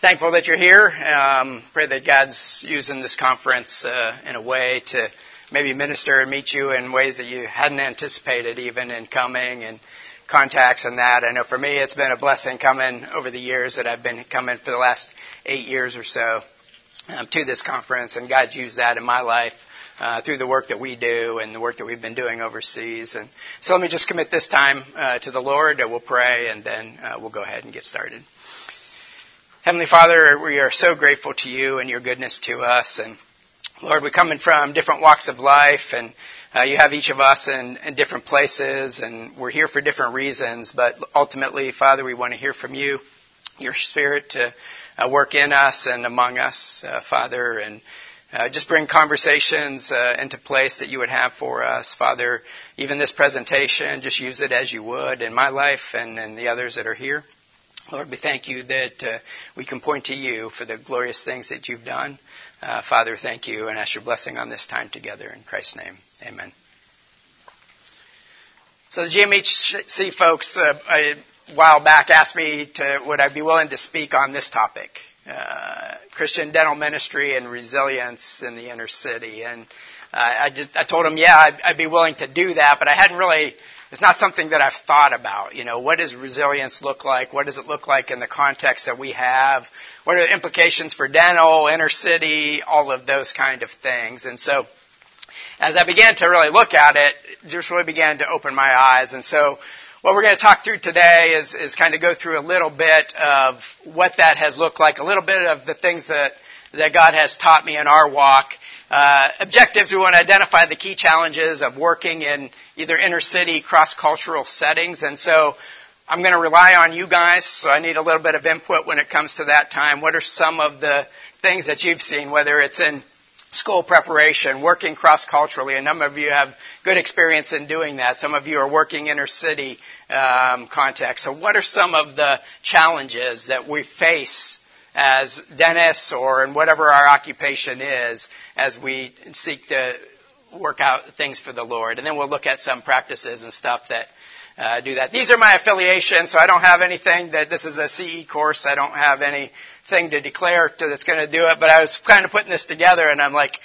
thankful that you're here. Um, pray that God's using this conference uh, in a way to maybe minister and meet you in ways that you hadn't anticipated, even in coming and contacts and that. I know for me, it's been a blessing coming over the years that I've been coming for the last eight years or so um, to this conference, and God's used that in my life. Uh, through the work that we do and the work that we've been doing overseas. And so let me just commit this time uh, to the Lord. we'll pray and then uh, we'll go ahead and get started. Heavenly Father, we are so grateful to you and your goodness to us. And Lord, we're coming from different walks of life and uh, you have each of us in, in, different places and we're here for different reasons. But ultimately, Father, we want to hear from you, your spirit to uh, work in us and among us, uh, Father, and uh, just bring conversations uh, into place that you would have for us. Father, even this presentation, just use it as you would in my life and in the others that are here. Lord, we thank you that uh, we can point to you for the glorious things that you've done. Uh, Father, thank you and ask your blessing on this time together. In Christ's name, amen. So the GMHC folks uh, a while back asked me to, would I be willing to speak on this topic, uh, Christian dental ministry and resilience in the inner city. And uh, I, just, I told them, yeah, I'd, I'd be willing to do that, but I hadn't really it's not something that I've thought about. You know, what does resilience look like? What does it look like in the context that we have? What are the implications for dental, inner city, all of those kind of things? And so, as I began to really look at it, just really began to open my eyes. And so, what we're going to talk through today is, is kind of go through a little bit of what that has looked like, a little bit of the things that, that God has taught me in our walk, uh, objectives, we want to identify the key challenges of working in either inner city, cross-cultural settings. And so I'm going to rely on you guys, so I need a little bit of input when it comes to that time. What are some of the things that you've seen, whether it's in school preparation, working cross-culturally. A number of you have good experience in doing that. Some of you are working inner city um, context. So what are some of the challenges that we face as dentists or in whatever our occupation is as we seek to work out things for the Lord. And then we'll look at some practices and stuff that uh, do that. These are my affiliations, so I don't have anything that this is a CE course. I don't have anything to declare to that's going to do it. But I was kind of putting this together, and I'm like,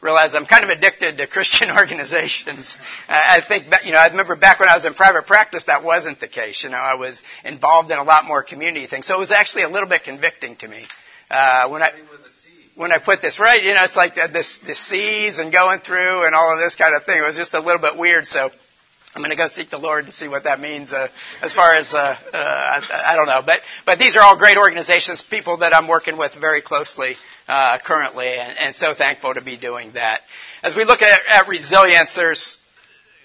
realize I'm kind of addicted to Christian organizations. I think, you know, I remember back when I was in private practice, that wasn't the case. You know, I was involved in a lot more community things. So it was actually a little bit convicting to me. Uh, when I, when I put this right, you know, it's like the, this, the C's and going through and all of this kind of thing. It was just a little bit weird. So I'm going to go seek the Lord and see what that means uh, as far as uh, uh, I, I don't know. But but these are all great organizations, people that I'm working with very closely uh, currently, and, and, so thankful to be doing that. As we look at, at resilience, there's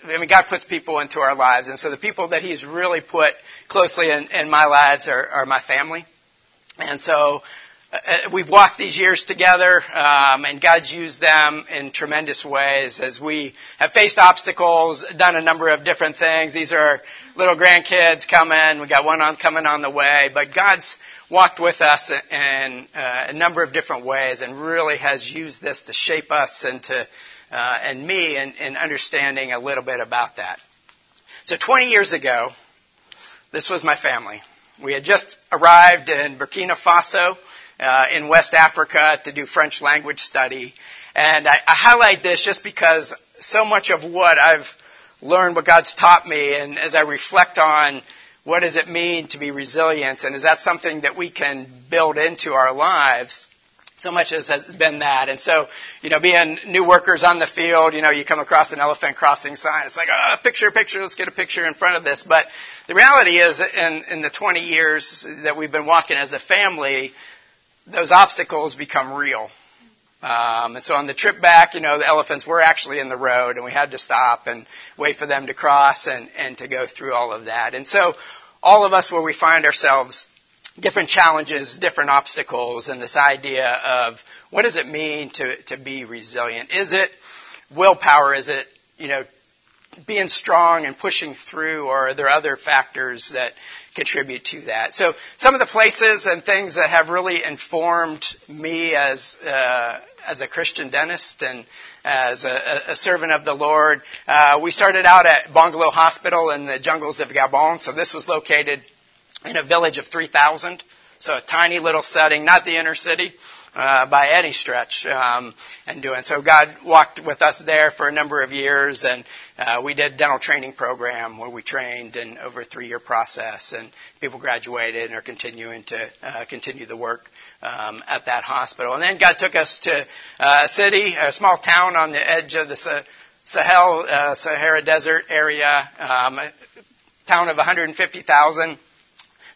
I mean, God puts people into our lives, and so the people that He's really put closely in, in my lives are, are my family, and so uh, we've walked these years together, um, and God's used them in tremendous ways as we have faced obstacles, done a number of different things. These are little grandkids coming. We got one on coming on the way, but God's walked with us in uh, a number of different ways and really has used this to shape us and to uh, and me in, in understanding a little bit about that. So 20 years ago, this was my family. We had just arrived in Burkina Faso uh, in West Africa to do French language study. And I, I highlight this just because so much of what I've learned, what God's taught me, and as I reflect on what does it mean to be resilient? And is that something that we can build into our lives? So much has been that. And so, you know, being new workers on the field, you know, you come across an elephant crossing sign. It's like, oh, picture, picture, let's get a picture in front of this. But the reality is, in, in the 20 years that we've been walking as a family, those obstacles become real. Um, and so on the trip back, you know, the elephants were actually in the road and we had to stop and wait for them to cross and, and to go through all of that. And so all of us where we find ourselves, different challenges, different obstacles, and this idea of what does it mean to, to be resilient? Is it willpower? Is it, you know, being strong and pushing through, or are there other factors that contribute to that? So, some of the places and things that have really informed me as uh, as a Christian dentist and as a, a servant of the Lord. Uh, we started out at Bongolo Hospital in the jungles of Gabon. So this was located in a village of 3,000. So a tiny little setting, not the inner city, uh, by any stretch um, and doing so god walked with us there for a number of years and uh, we did a dental training program where we trained in over a three year process and people graduated and are continuing to uh, continue the work um, at that hospital and then god took us to uh, a city a small town on the edge of the sahel uh, sahara desert area um, a town of 150000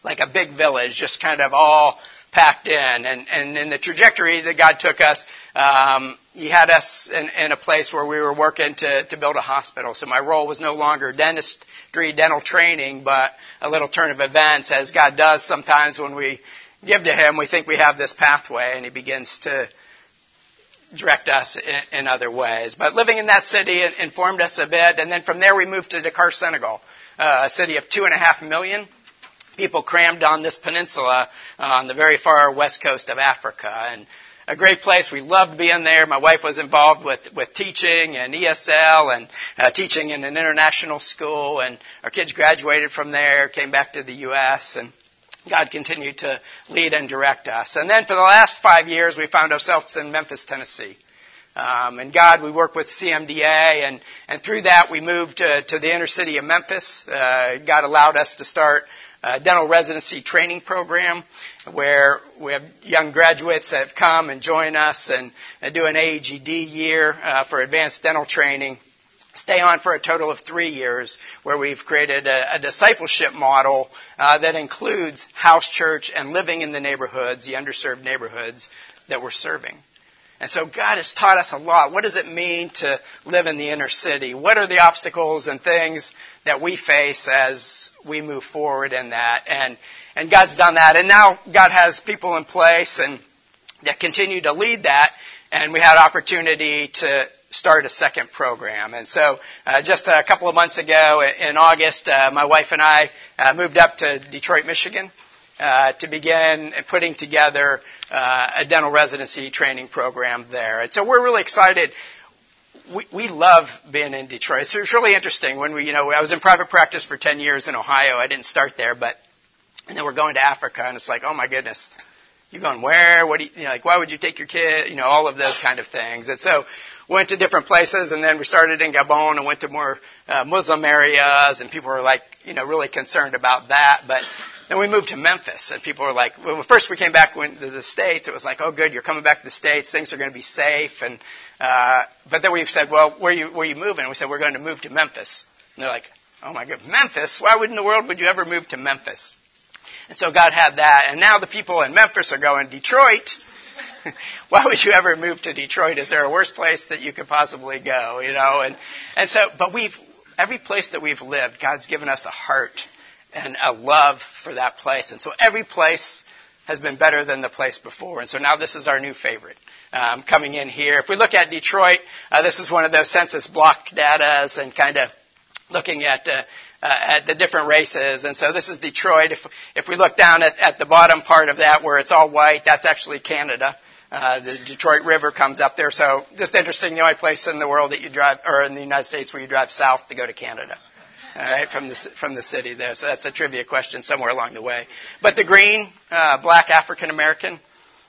like a big village just kind of all packed in. And, and in the trajectory that God took us, um, He had us in, in a place where we were working to, to build a hospital. So my role was no longer dentistry, dental training, but a little turn of events, as God does sometimes when we give to Him. We think we have this pathway, and He begins to direct us in, in other ways. But living in that city informed us a bit, and then from there we moved to Dakar, Senegal, uh, a city of two and a half million people crammed on this peninsula uh, on the very far west coast of Africa. And a great place. We loved being there. My wife was involved with, with teaching and ESL and uh, teaching in an international school. And our kids graduated from there, came back to the U.S. and God continued to lead and direct us. And then for the last five years, we found ourselves in Memphis, Tennessee. Um, and God, we work with CMDA, and, and through that we moved to, to the inner city of Memphis. Uh, God allowed us to start a dental residency training program where we have young graduates that have come and join us and, and do an AEGD year uh, for advanced dental training. Stay on for a total of three years, where we've created a, a discipleship model uh, that includes house church and living in the neighborhoods, the underserved neighborhoods that we're serving. And so God has taught us a lot. What does it mean to live in the inner city? What are the obstacles and things that we face as we move forward in that? And, and God's done that. And now God has people in place and that continue to lead that. And we had opportunity to start a second program. And so, uh, just a couple of months ago in August, uh, my wife and I uh, moved up to Detroit, Michigan uh, to begin putting together uh, a dental residency training program there. And so we're really excited. We, we love being in Detroit. So it's really interesting when we, you know, I was in private practice for 10 years in Ohio. I didn't start there, but, and then we're going to Africa and it's like, oh my goodness, you're going where? What do you, you know, like, why would you take your kid? You know, all of those kind of things. And so went to different places and then we started in Gabon and went to more uh, Muslim areas and people were like, you know, really concerned about that. But then we moved to Memphis, and people were like, well, first we came back to the States. It was like, oh, good, you're coming back to the States. Things are going to be safe. And, uh, but then we said, well, where you, where you moving? And we said, we're going to move to Memphis. And they're like, oh my God, Memphis? Why would in the world would you ever move to Memphis? And so God had that. And now the people in Memphis are going, Detroit? Why would you ever move to Detroit? Is there a worse place that you could possibly go? You know, and, and so, but we've, every place that we've lived, God's given us a heart and a love for that place. And so every place has been better than the place before. And so now this is our new favorite. Um, coming in here. If we look at Detroit, uh, this is one of those census block datas and kind of looking at uh, uh, at the different races. And so this is Detroit. If if we look down at, at the bottom part of that where it's all white, that's actually Canada. Uh, the Detroit River comes up there. So just interesting, the only place in the world that you drive, or in the United States where you drive south to go to Canada all right, from the, from the city there. So that's a trivia question somewhere along the way. But the green, uh, black African American,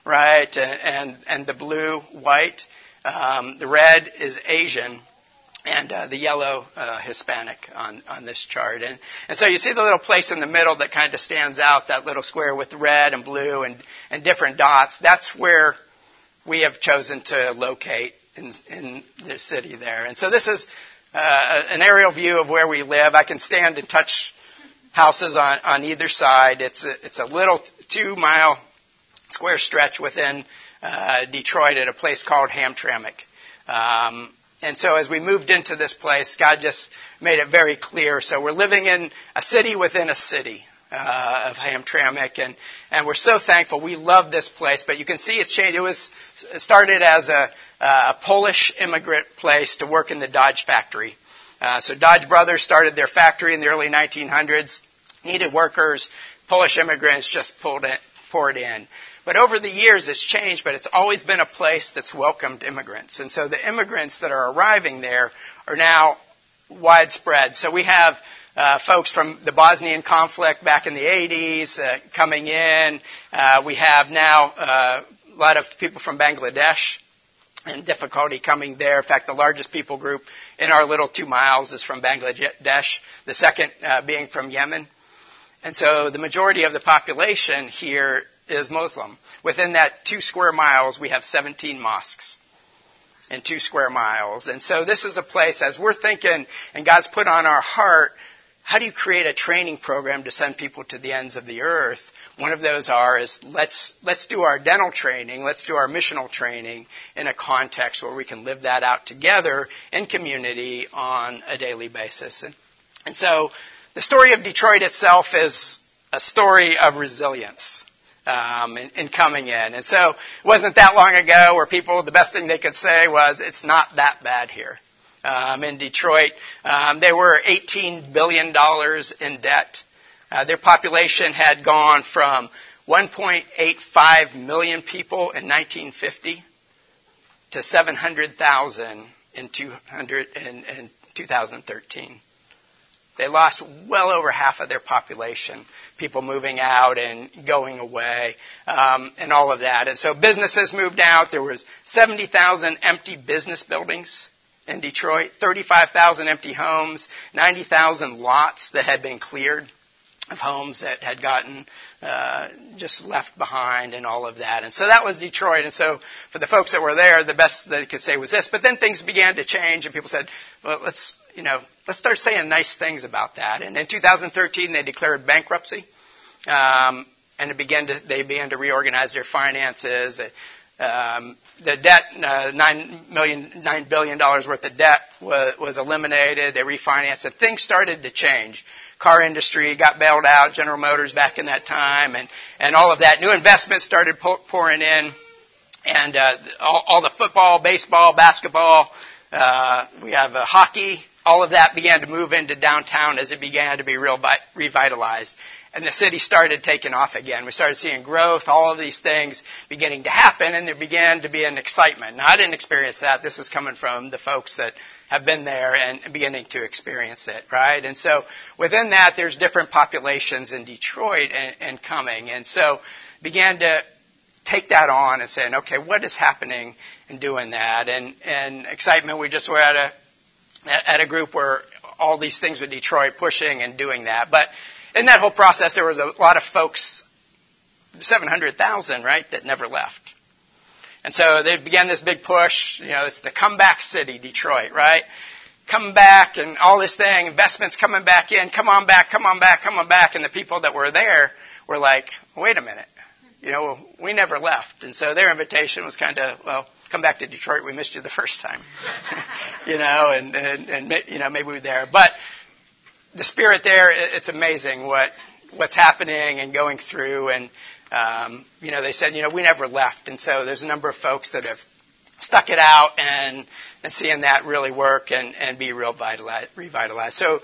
right, and, and, and the blue, white. Um, the red is Asian, and uh, the yellow uh, Hispanic on, on this chart. And, and so you see the little place in the middle that kind of stands out, that little square with red and blue and, and different dots. That's where we have chosen to locate in, in the city there. And so this is uh, an aerial view of where we live. I can stand and touch houses on, on either side. It's a, it's a little two mile square stretch within uh, Detroit at a place called Hamtramck. Um, and so as we moved into this place, God just made it very clear. So we're living in a city within a city. Uh, of Hamtramck, and and we're so thankful. We love this place, but you can see it's changed. It was it started as a uh, a Polish immigrant place to work in the Dodge factory. Uh, so Dodge Brothers started their factory in the early 1900s, needed workers. Polish immigrants just pulled it, poured in. But over the years, it's changed, but it's always been a place that's welcomed immigrants. And so the immigrants that are arriving there are now widespread. So we have uh, folks from the Bosnian conflict back in the 80s uh, coming in. Uh, we have now uh, a lot of people from Bangladesh and difficulty coming there. In fact, the largest people group in our little two miles is from Bangladesh, the second uh, being from Yemen. And so the majority of the population here is Muslim. Within that two square miles, we have 17 mosques in two square miles. And so this is a place, as we're thinking, and God's put on our heart, how do you create a training program to send people to the ends of the earth? One of those are is let's let's do our dental training, let's do our missional training in a context where we can live that out together in community on a daily basis. And, and so the story of Detroit itself is a story of resilience. Um, in, in, coming in. And so it wasn't that long ago where people, the best thing they could say was, it's not that bad here. Um, in Detroit, um, they were $18 billion in debt. Uh, their population had gone from 1.85 million people in 1950 to 700,000 in, 200, in, in 2013. They lost well over half of their population, people moving out and going away, um, and all of that. And so businesses moved out. There was 70,000 empty business buildings in Detroit, 35,000 empty homes, 90,000 lots that had been cleared of homes that had gotten uh, just left behind and all of that. And so that was Detroit. And so for the folks that were there, the best they could say was this. But then things began to change, and people said, "Well, let's you know, let's start saying nice things about that." And in 2013, they declared bankruptcy, um, and it began to they began to reorganize their finances. Um, the debt, uh, nine million, nine billion dollars worth of debt was, was eliminated. They refinanced, and things started to change car industry got bailed out, General Motors back in that time, and, and all of that. New investments started pouring in, and uh, all, all the football, baseball, basketball, uh, we have uh, hockey, all of that began to move into downtown as it began to be real revitalized. And the city started taking off again. We started seeing growth, all of these things beginning to happen, and there began to be an excitement. Now, I didn't experience that. This is coming from the folks that have been there and beginning to experience it, right? And so within that, there's different populations in Detroit and, and coming. And so began to take that on and saying, okay, what is happening and doing that? And, and excitement, we just were at a, at a group where all these things with Detroit pushing and doing that. But in that whole process, there was a lot of folks, 700,000, right, that never left. And so they began this big push. You know, it's the comeback city, Detroit, right? Come back and all this thing, investments coming back in, come on back, come on back, come on back. And the people that were there were like, wait a minute. You know, we never left. And so their invitation was kind of, well, come back to Detroit. We missed you the first time. you know, and, and, and, you know, maybe we were there. But the spirit there, it's amazing what, what's happening and going through. And, um, you know, they said, you know, we never left. And so there's a number of folks that have stuck it out and, and seeing that really work and, and be real vitalized, revitalized. So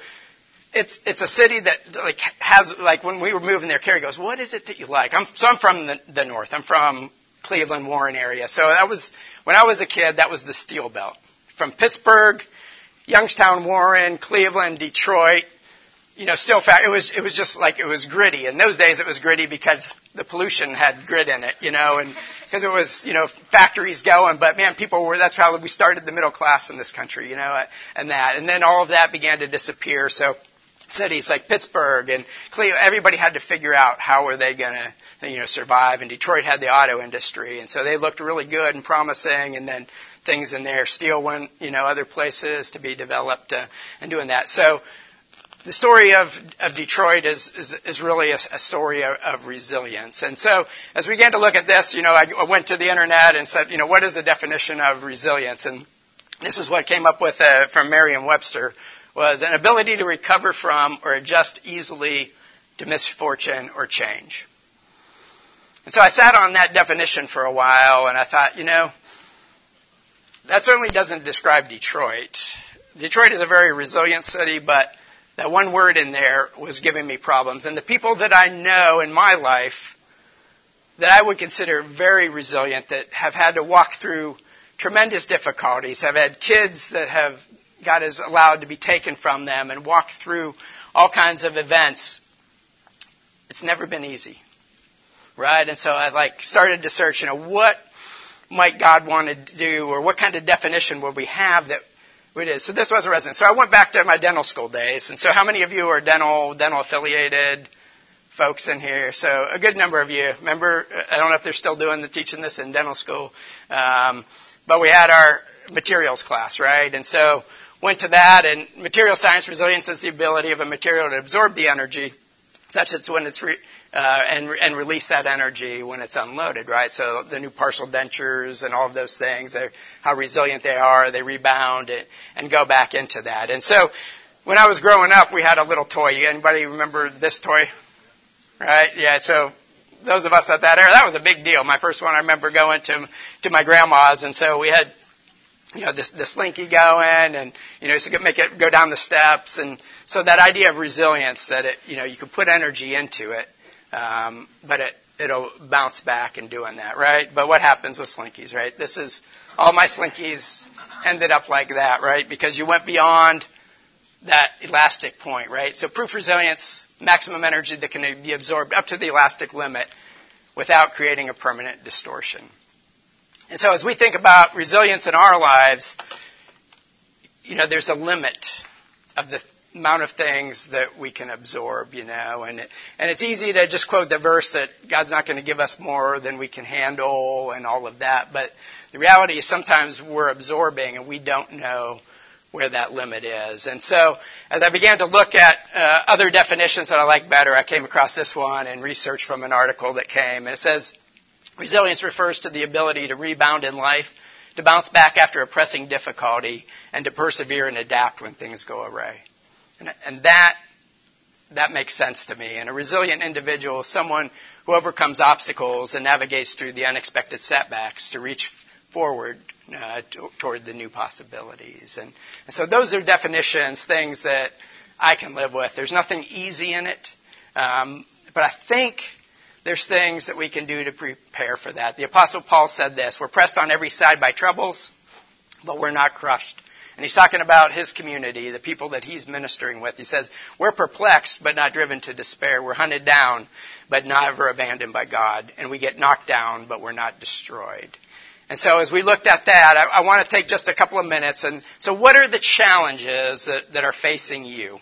it's, it's a city that like has, like when we were moving there, Carrie goes, what is it that you like? I'm, so I'm from the, the north. I'm from Cleveland, Warren area. So that was, when I was a kid, that was the steel belt. From Pittsburgh, Youngstown, Warren, Cleveland, Detroit, you know, still fact, it was, it was just like, it was gritty. In those days, it was gritty because the pollution had grit in it, you know, and because it was, you know, factories going, but man, people were, that's how we started the middle class in this country, you know, and that. And then all of that began to disappear. So cities like Pittsburgh and Cleveland, everybody had to figure out how were they going to, you know, survive. And Detroit had the auto industry. And so they looked really good and promising. And then things in there, steel went, you know, other places to be developed uh, and doing that. So, the story of, of Detroit is, is, is really a, a story of, of, resilience. And so, as we began to look at this, you know, I, I, went to the internet and said, you know, what is the definition of resilience? And this is what came up with uh, from Merriam-Webster was an ability to recover from or adjust easily to misfortune or change. And so I sat on that definition for a while, and I thought, you know, that certainly doesn't describe Detroit. Detroit is a very resilient city, but that one word in there was giving me problems. And the people that I know in my life that I would consider very resilient, that have had to walk through tremendous difficulties, have had kids that have God has allowed to be taken from them and walk through all kinds of events. It's never been easy. Right? And so I like started to search, you know, what might God want to do or what kind of definition would we have that it is. So this was a resident. So I went back to my dental school days. And so how many of you are dental, dental affiliated folks in here? So a good number of you. Remember, I don't know if they're still doing the teaching this in dental school. Um, but we had our materials class, right? And so went to that and material science resilience is the ability of a material to absorb the energy such that when it's re- uh, and, and release that energy when it's unloaded, right? So the new partial dentures and all of those things, how resilient they are, they rebound and, and go back into that. And so when I was growing up, we had a little toy. Anybody remember this toy? Right? Yeah. So those of us at that era, that was a big deal. My first one, I remember going to to my grandma's, and so we had you know, this, the slinky going and, you know, to make it go down the steps. And so that idea of resilience that it, you know, you could put energy into it um, but it, it'll bounce back in doing that, right? But what happens with slinkies, right? This is all my slinkies ended up like that, right? Because you went beyond that elastic point, right? So proof resilience, maximum energy that can be absorbed up to the elastic limit without creating a permanent distortion. And so as we think about resilience in our lives, you know, there's a limit of the amount of things that we can absorb, you know, and it, and it's easy to just quote the verse that God's not going to give us more than we can handle and all of that, but the reality is sometimes we're absorbing and we don't know where that limit is. And so, as I began to look at uh, other definitions that I like better, I came across this one and research from an article that came, and it says resilience refers to the ability to rebound in life, to bounce back after a pressing difficulty, and to persevere and adapt when things go awry. And, and that, that makes sense to me. And a resilient individual is someone who overcomes obstacles and navigates through the unexpected setbacks to reach forward uh, toward the new possibilities. And, and, so those are definitions, things that I can live with. There's nothing easy in it, um, but I think there's things that we can do to prepare for that. The Apostle Paul said this We're pressed on every side by troubles, but we're not crushed. And he's talking about his community, the people that he's ministering with. He says, We're perplexed, but not driven to despair. We're hunted down, but never abandoned by God. And we get knocked down, but we're not destroyed. And so as we looked at that, I, I want to take just a couple of minutes. And so what are the challenges that, that are facing you?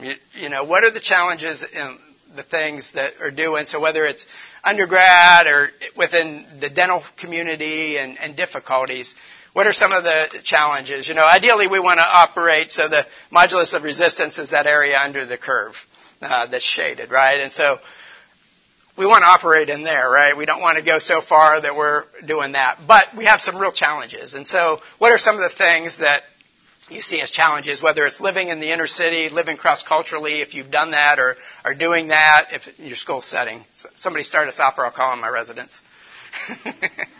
you? You know, what are the challenges in the things that are doing? So whether it's undergrad or within the dental community and, and difficulties, what are some of the challenges? You know, ideally we want to operate so the modulus of resistance is that area under the curve uh, that's shaded, right? And so we want to operate in there, right? We don't want to go so far that we're doing that. But we have some real challenges. And so what are some of the things that you see as challenges, whether it's living in the inner city, living cross culturally, if you've done that or are doing that, if your school setting. Somebody start us off, or I'll call on my residents.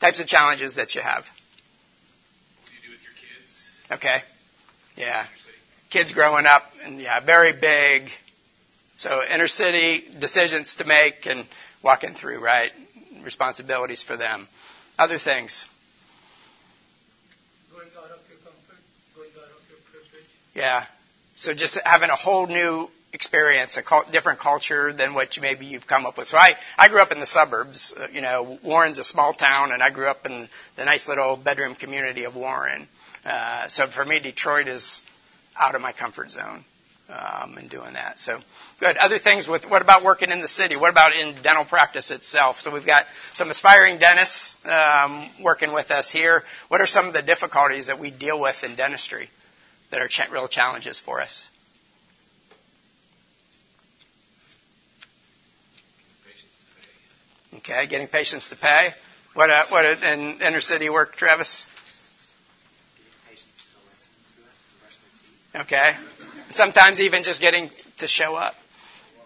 types of challenges that you have. What do you do with your kids? Okay. Yeah. Kids growing up, and yeah, very big. So inner city decisions to make and walking through, right? Responsibilities for them. Other things. Going out of your comfort, going out of your privilege. Yeah. So just having a whole new experience, a different culture than what you, maybe you've come up with. So I, I grew up in the suburbs. Uh, you know, Warren's a small town, and I grew up in the nice little bedroom community of Warren. Uh, so for me, Detroit is out of my comfort zone um, in doing that. So good. Other things with what about working in the city? What about in dental practice itself? So we've got some aspiring dentists um, working with us here. What are some of the difficulties that we deal with in dentistry that are ch- real challenges for us? Okay, getting patients to pay. What uh, what uh, in inner city work, Travis? Okay. Sometimes even just getting to show up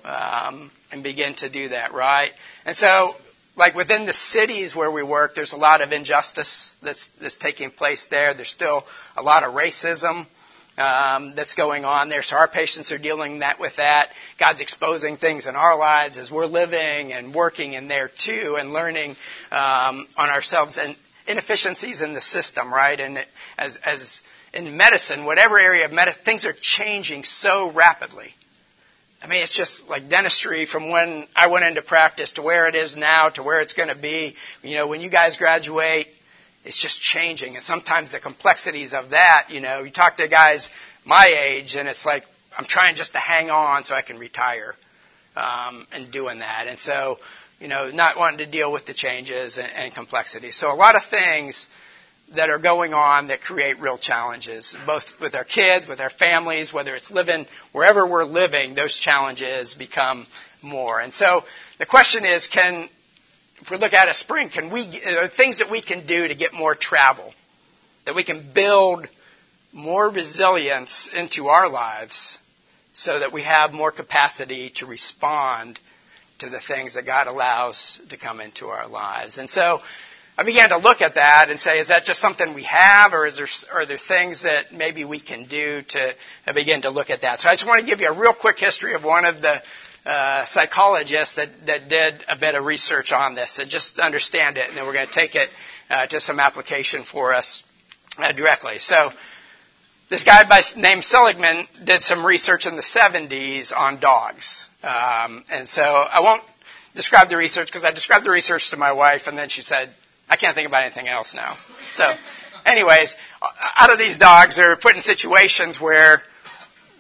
um, and begin to do that, right? And so, like within the cities where we work, there's a lot of injustice that's, that's taking place there. There's still a lot of racism um, that's going on there. So our patients are dealing that with that. God's exposing things in our lives as we're living and working in there too, and learning um, on ourselves and inefficiencies in the system, right? And as as in medicine, whatever area of medicine, things are changing so rapidly. I mean, it's just like dentistry from when I went into practice to where it is now to where it's going to be. You know, when you guys graduate, it's just changing. And sometimes the complexities of that, you know, you talk to guys my age and it's like, I'm trying just to hang on so I can retire um, and doing that. And so, you know, not wanting to deal with the changes and, and complexity. So a lot of things that are going on that create real challenges, both with our kids, with our families, whether it's living wherever we're living, those challenges become more. And so the question is, can, if we look at a spring, can we, are things that we can do to get more travel, that we can build more resilience into our lives so that we have more capacity to respond to the things that God allows to come into our lives. And so I began to look at that and say, is that just something we have, or is there, are there things that maybe we can do to begin to look at that? So I just want to give you a real quick history of one of the uh, psychologists that, that did a bit of research on this and just understand it, and then we're going to take it uh, to some application for us uh, directly. So this guy by name Seligman did some research in the 70s on dogs. Um, and so I won't describe the research because I described the research to my wife and then she said, I can't think about anything else now. So anyways, out of these dogs, they're put in situations where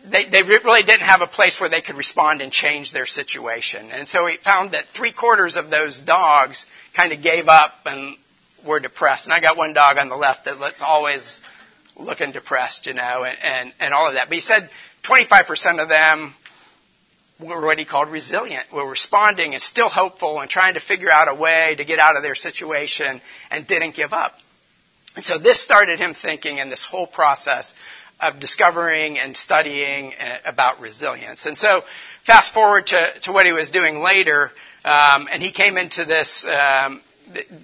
they, they really didn't have a place where they could respond and change their situation. And so he found that three quarters of those dogs kind of gave up and were depressed. And I got one dog on the left that's always looking depressed, you know, and, and, and all of that. But he said 25% of them were what he called resilient, were responding and still hopeful and trying to figure out a way to get out of their situation and didn't give up. And so this started him thinking in this whole process of discovering and studying uh, about resilience. And so fast forward to, to what he was doing later, um, and he came into this um,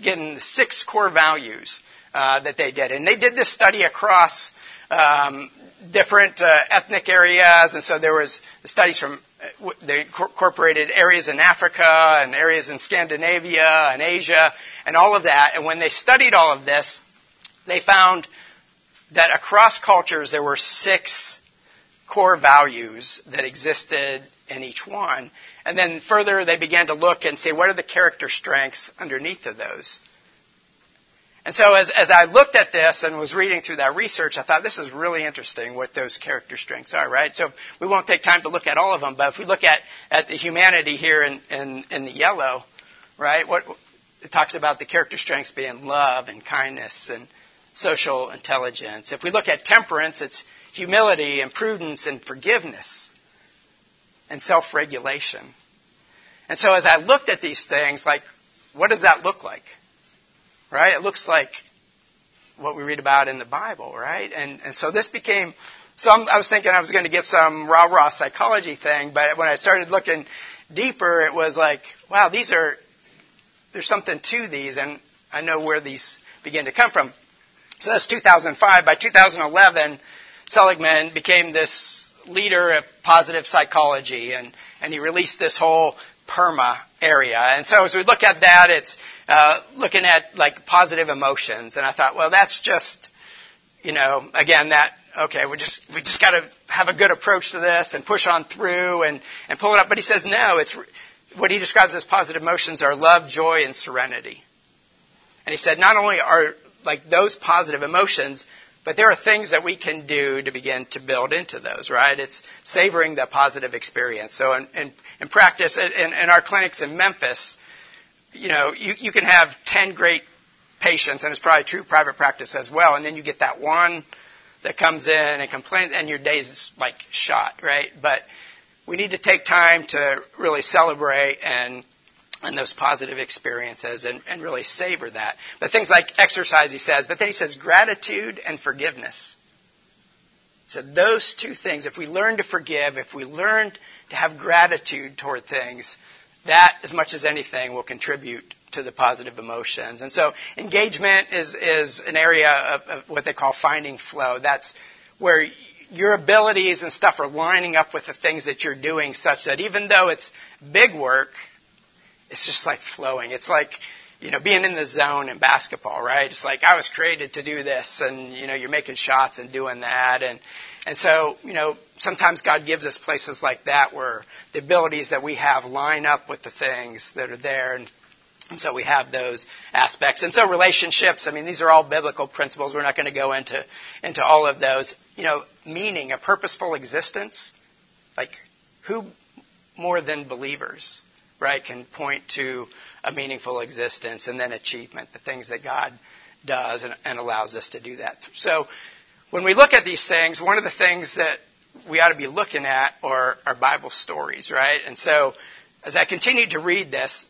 getting six core values uh, that they did. And they did this study across um, different uh, ethnic areas, and so there was studies from uh, they incorporated areas in Africa and areas in Scandinavia and Asia and all of that. And when they studied all of this, they found that across cultures there were six core values that existed in each one. And then further, they began to look and say, what are the character strengths underneath of those? And so as, as I looked at this and was reading through that research, I thought this is really interesting what those character strengths are, right? So we won't take time to look at all of them, but if we look at, at the humanity here in, in, in the yellow, right, what, it talks about the character strengths being love and kindness and social intelligence. If we look at temperance, it's humility and prudence and forgiveness and self regulation. And so as I looked at these things, like, what does that look like? Right? It looks like what we read about in the Bible, right? And, and so this became, some, I was thinking I was going to get some rah rah psychology thing, but when I started looking deeper, it was like, wow, these are, there's something to these, and I know where these begin to come from. So that's 2005. By 2011, Seligman became this leader of positive psychology, and, and he released this whole PERMA area. And so as we look at that, it's uh, looking at like positive emotions. And I thought, well, that's just, you know, again, that okay, we just we just got to have a good approach to this and push on through and and pull it up. But he says no. It's what he describes as positive emotions are love, joy, and serenity. And he said not only are like those positive emotions, but there are things that we can do to begin to build into those, right? It's savoring the positive experience. So in, in, in practice, in, in, our clinics in Memphis, you know, you, you can have 10 great patients, and it's probably true private practice as well, and then you get that one that comes in and complains, and your day's like shot, right? But we need to take time to really celebrate and and those positive experiences and, and really savor that. But things like exercise, he says, but then he says gratitude and forgiveness. So those two things, if we learn to forgive, if we learn to have gratitude toward things, that, as much as anything, will contribute to the positive emotions. And so engagement is, is an area of, of what they call finding flow. That's where your abilities and stuff are lining up with the things that you're doing such that even though it's big work, it's just like flowing. It's like you know, being in the zone in basketball, right? It's like I was created to do this, and you know, you're making shots and doing that, and and so you know, sometimes God gives us places like that where the abilities that we have line up with the things that are there, and and so we have those aspects. And so relationships, I mean, these are all biblical principles. We're not going to go into, into all of those. You know, meaning, a purposeful existence. Like, who more than believers, right, can point to a meaningful existence and then achievement, the things that God does and, and allows us to do that. So when we look at these things, one of the things that we ought to be looking at are, are Bible stories, right? And so as I continued to read this,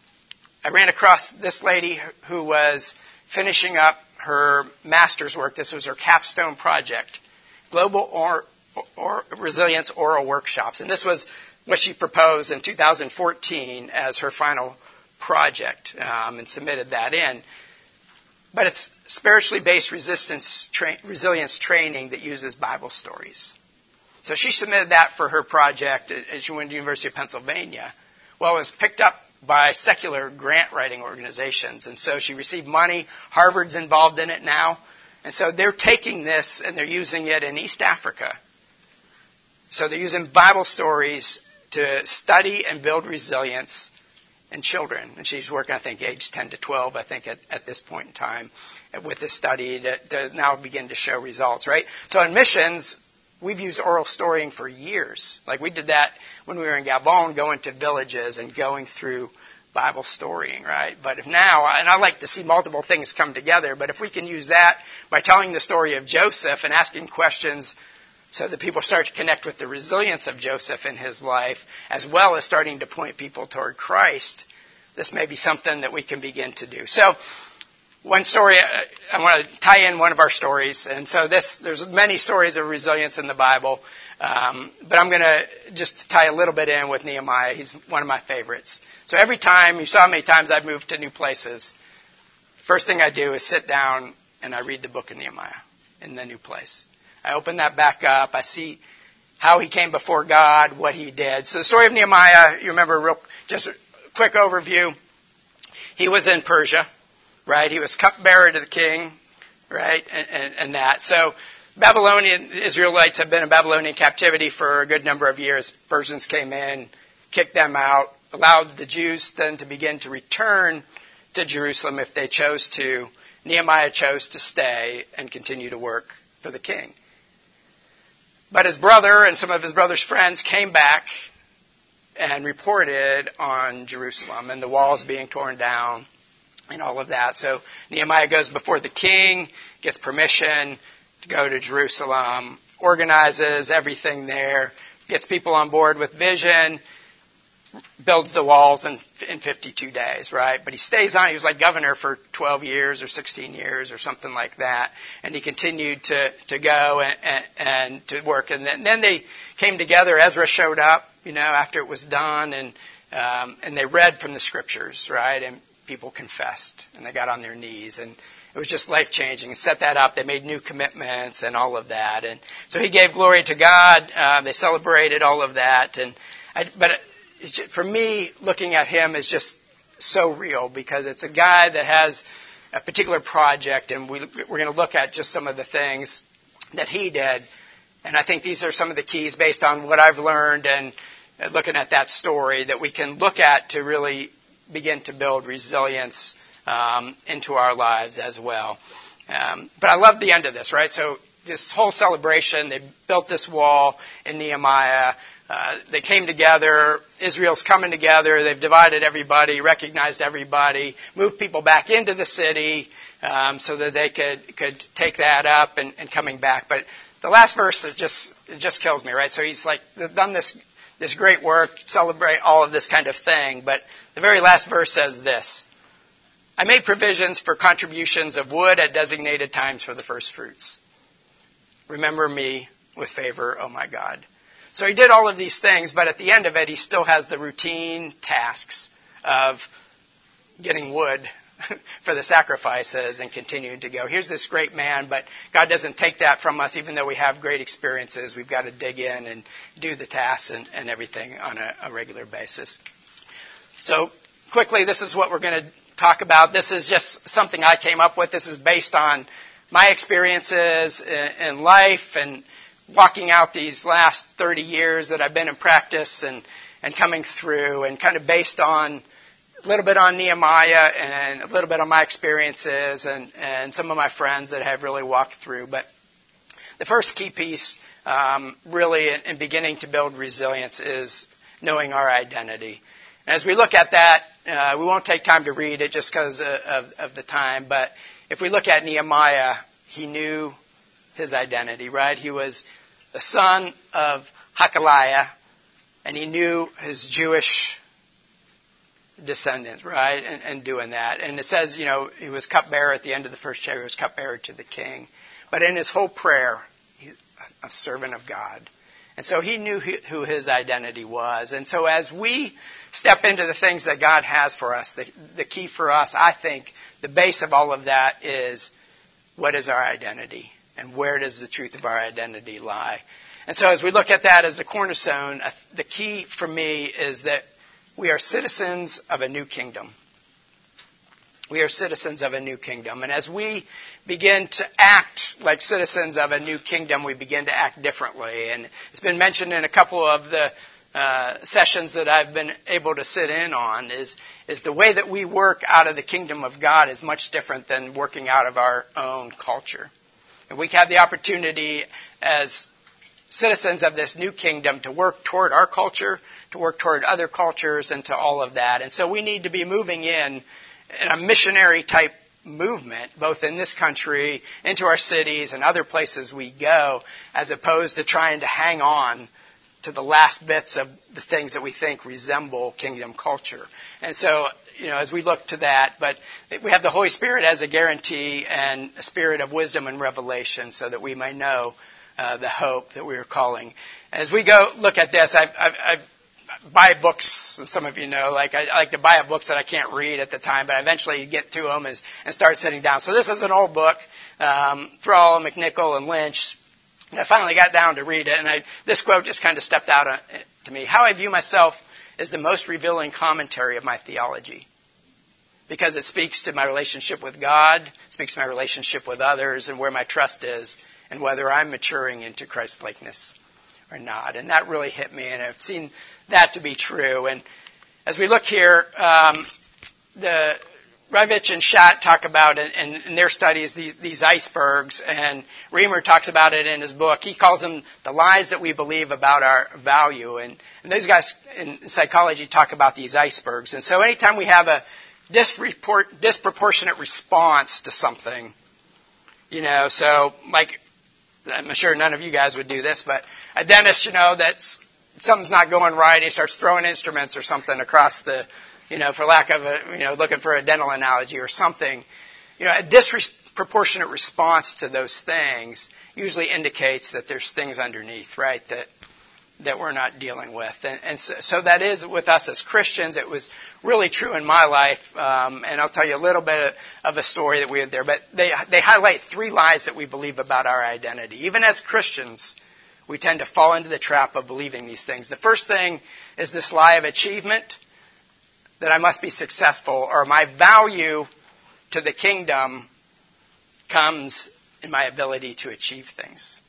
I ran across this lady who was finishing up her master's work. This was her capstone project, Global or, or Resilience Oral Workshops. And this was what she proposed in 2014 as her final project um, and submitted that in. But it's spiritually based resistance tra- resilience training that uses Bible stories. So she submitted that for her project as she went to the University of Pennsylvania. Well, it was picked up by secular grant writing organizations. And so she received money. Harvard's involved in it now. And so they're taking this and they're using it in East Africa. So they're using Bible stories to study and build resilience in children. And she's working, I think, age 10 to 12, I think, at, at this point in time with this study to, to now begin to show results, right? So in missions, we've used oral storying for years. Like we did that when we were in Gabon, going to villages and going through Bible storying, right? But if now, and I like to see multiple things come together, but if we can use that by telling the story of Joseph and asking questions so that people start to connect with the resilience of Joseph in his life, as well as starting to point people toward Christ, this may be something that we can begin to do. So, one story uh, I want to tie in one of our stories, and so this there's many stories of resilience in the Bible, um, but I'm going to just tie a little bit in with Nehemiah. He's one of my favorites. So every time you saw how many times I've moved to new places, first thing I do is sit down and I read the book of Nehemiah in the new place. I open that back up. I see how he came before God, what he did. So the story of Nehemiah, you remember real just a quick overview. He was in Persia right? He was cupbearer to the king, right? And, and, and that. So Babylonian Israelites have been in Babylonian captivity for a good number of years. Persians came in, kicked them out, allowed the Jews then to begin to return to Jerusalem if they chose to. Nehemiah chose to stay and continue to work for the king. But his brother and some of his brother's friends came back and reported on Jerusalem and the walls being torn down and all of that. So Nehemiah goes before the king, gets permission to go to Jerusalem, organizes everything there, gets people on board with vision, builds the walls in, in 52 days, right? But he stays on. He was like governor for 12 years or 16 years or something like that. And he continued to, to go and, and, and to work. And then, then they came together. Ezra showed up, you know, after it was done and, um, and they read from the scriptures, right? And people confessed and they got on their knees and it was just life changing. Set that up. They made new commitments and all of that. And so he gave glory to God. Uh, they celebrated all of that. And I, but for me, looking at him is just so real because it's a guy that has a particular project, and we, we're going to look at just some of the things that he did. And I think these are some of the keys based on what I've learned and looking at that story that we can look at to really begin to build resilience um, into our lives as well. Um, but I love the end of this, right? So this whole celebration, they built this wall in Nehemiah. Uh, they came together. Israel's coming together. They've divided everybody, recognized everybody, moved people back into the city um, so that they could could take that up and, and coming back. But the last verse is just it just kills me, right? So he's like done this this great work, celebrate all of this kind of thing. But the very last verse says this I made provisions for contributions of wood at designated times for the first fruits. Remember me with favor, oh my God. So he did all of these things, but at the end of it, he still has the routine tasks of getting wood for the sacrifices and continuing to go. Here's this great man, but God doesn't take that from us, even though we have great experiences. We've got to dig in and do the tasks and, and everything on a, a regular basis. So, quickly, this is what we're going to talk about. This is just something I came up with. This is based on my experiences in, in life and walking out these last 30 years that I've been in practice and, and coming through and kind of based on a little bit on Nehemiah and a little bit on my experiences and, and some of my friends that have really walked through. But the first key piece, um, really, in, in beginning to build resilience is knowing our identity. And as we look at that, uh, we won't take time to read it just because of, of, of the time, but if we look at Nehemiah, he knew his identity, right? He was the son of Hakaliah, and he knew his Jewish descendants, right? And, and, doing that. And it says, you know, he was cupbearer at the end of the first chapter, he was cupbearer to the king. But in his whole prayer, he's a servant of God. And so he knew who his identity was. And so as we step into the things that God has for us, the, the key for us, I think, the base of all of that is what is our identity? And where does the truth of our identity lie? And so as we look at that as the cornerstone, the key for me is that we are citizens of a new kingdom. We are citizens of a new kingdom. And as we begin to act like citizens of a new kingdom, we begin to act differently. And it's been mentioned in a couple of the uh, sessions that I've been able to sit in on is, is the way that we work out of the kingdom of God is much different than working out of our own culture. And we have the opportunity as citizens of this new kingdom to work toward our culture, to work toward other cultures, and to all of that. And so we need to be moving in in a missionary type movement, both in this country, into our cities, and other places we go, as opposed to trying to hang on to the last bits of the things that we think resemble kingdom culture. And so, you know, as we look to that, but we have the Holy Spirit as a guarantee and a spirit of wisdom and revelation so that we may know uh, the hope that we are calling. As we go look at this, I've, I've, I've buy books, and some of you know, like I, I like to buy books that I can't read at the time, but I eventually get to them and, and start sitting down. So this is an old book, um, Thrall, McNicol, and Lynch. And I finally got down to read it, and I, this quote just kind of stepped out uh, to me. How I view myself is the most revealing commentary of my theology. Because it speaks to my relationship with God, speaks to my relationship with others, and where my trust is, and whether I'm maturing into Christ likeness or not. And that really hit me, and I've seen that to be true. And as we look here, um, the Reivich and Shatté talk about in, in, in their studies these, these, icebergs, and Reamer talks about it in his book. He calls them the lies that we believe about our value, and, and those guys in psychology talk about these icebergs. And so, anytime we have a disproportionate response to something, you know, so like I'm sure none of you guys would do this, but a dentist, you know, that's something's not going right, he starts throwing instruments or something across the, you know, for lack of a, you know, looking for a dental analogy or something. You know, a disproportionate response to those things usually indicates that there's things underneath, right, that that we're not dealing with. And, and so, so, that is with us as Christians. It was really true in my life. Um, and I'll tell you a little bit of a story that we had there. But they, they highlight three lies that we believe about our identity. Even as Christians, we tend to fall into the trap of believing these things. The first thing is this lie of achievement that I must be successful, or my value to the kingdom comes in my ability to achieve things.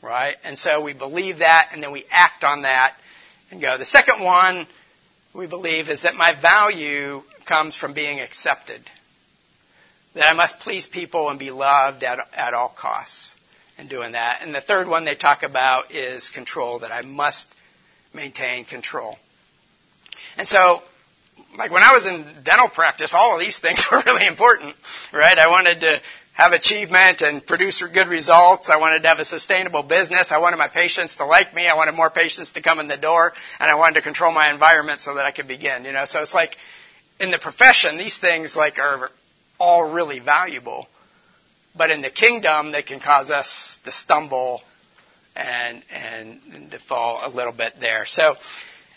Right? And so we believe that, and then we act on that and go. The second one we believe is that my value comes from being accepted. That I must please people and be loved at, at all costs in doing that. And the third one they talk about is control, that I must maintain control. And so, like when I was in dental practice, all of these things were really important, right? I wanted to have achievement and produce good results. I wanted to have a sustainable business. I wanted my patients to like me. I wanted more patients to come in the door, and I wanted to control my environment so that I could begin. You know, so it's like in the profession, these things like are all really valuable. But in the kingdom, they can cause us to stumble and, and to fall a little bit there. So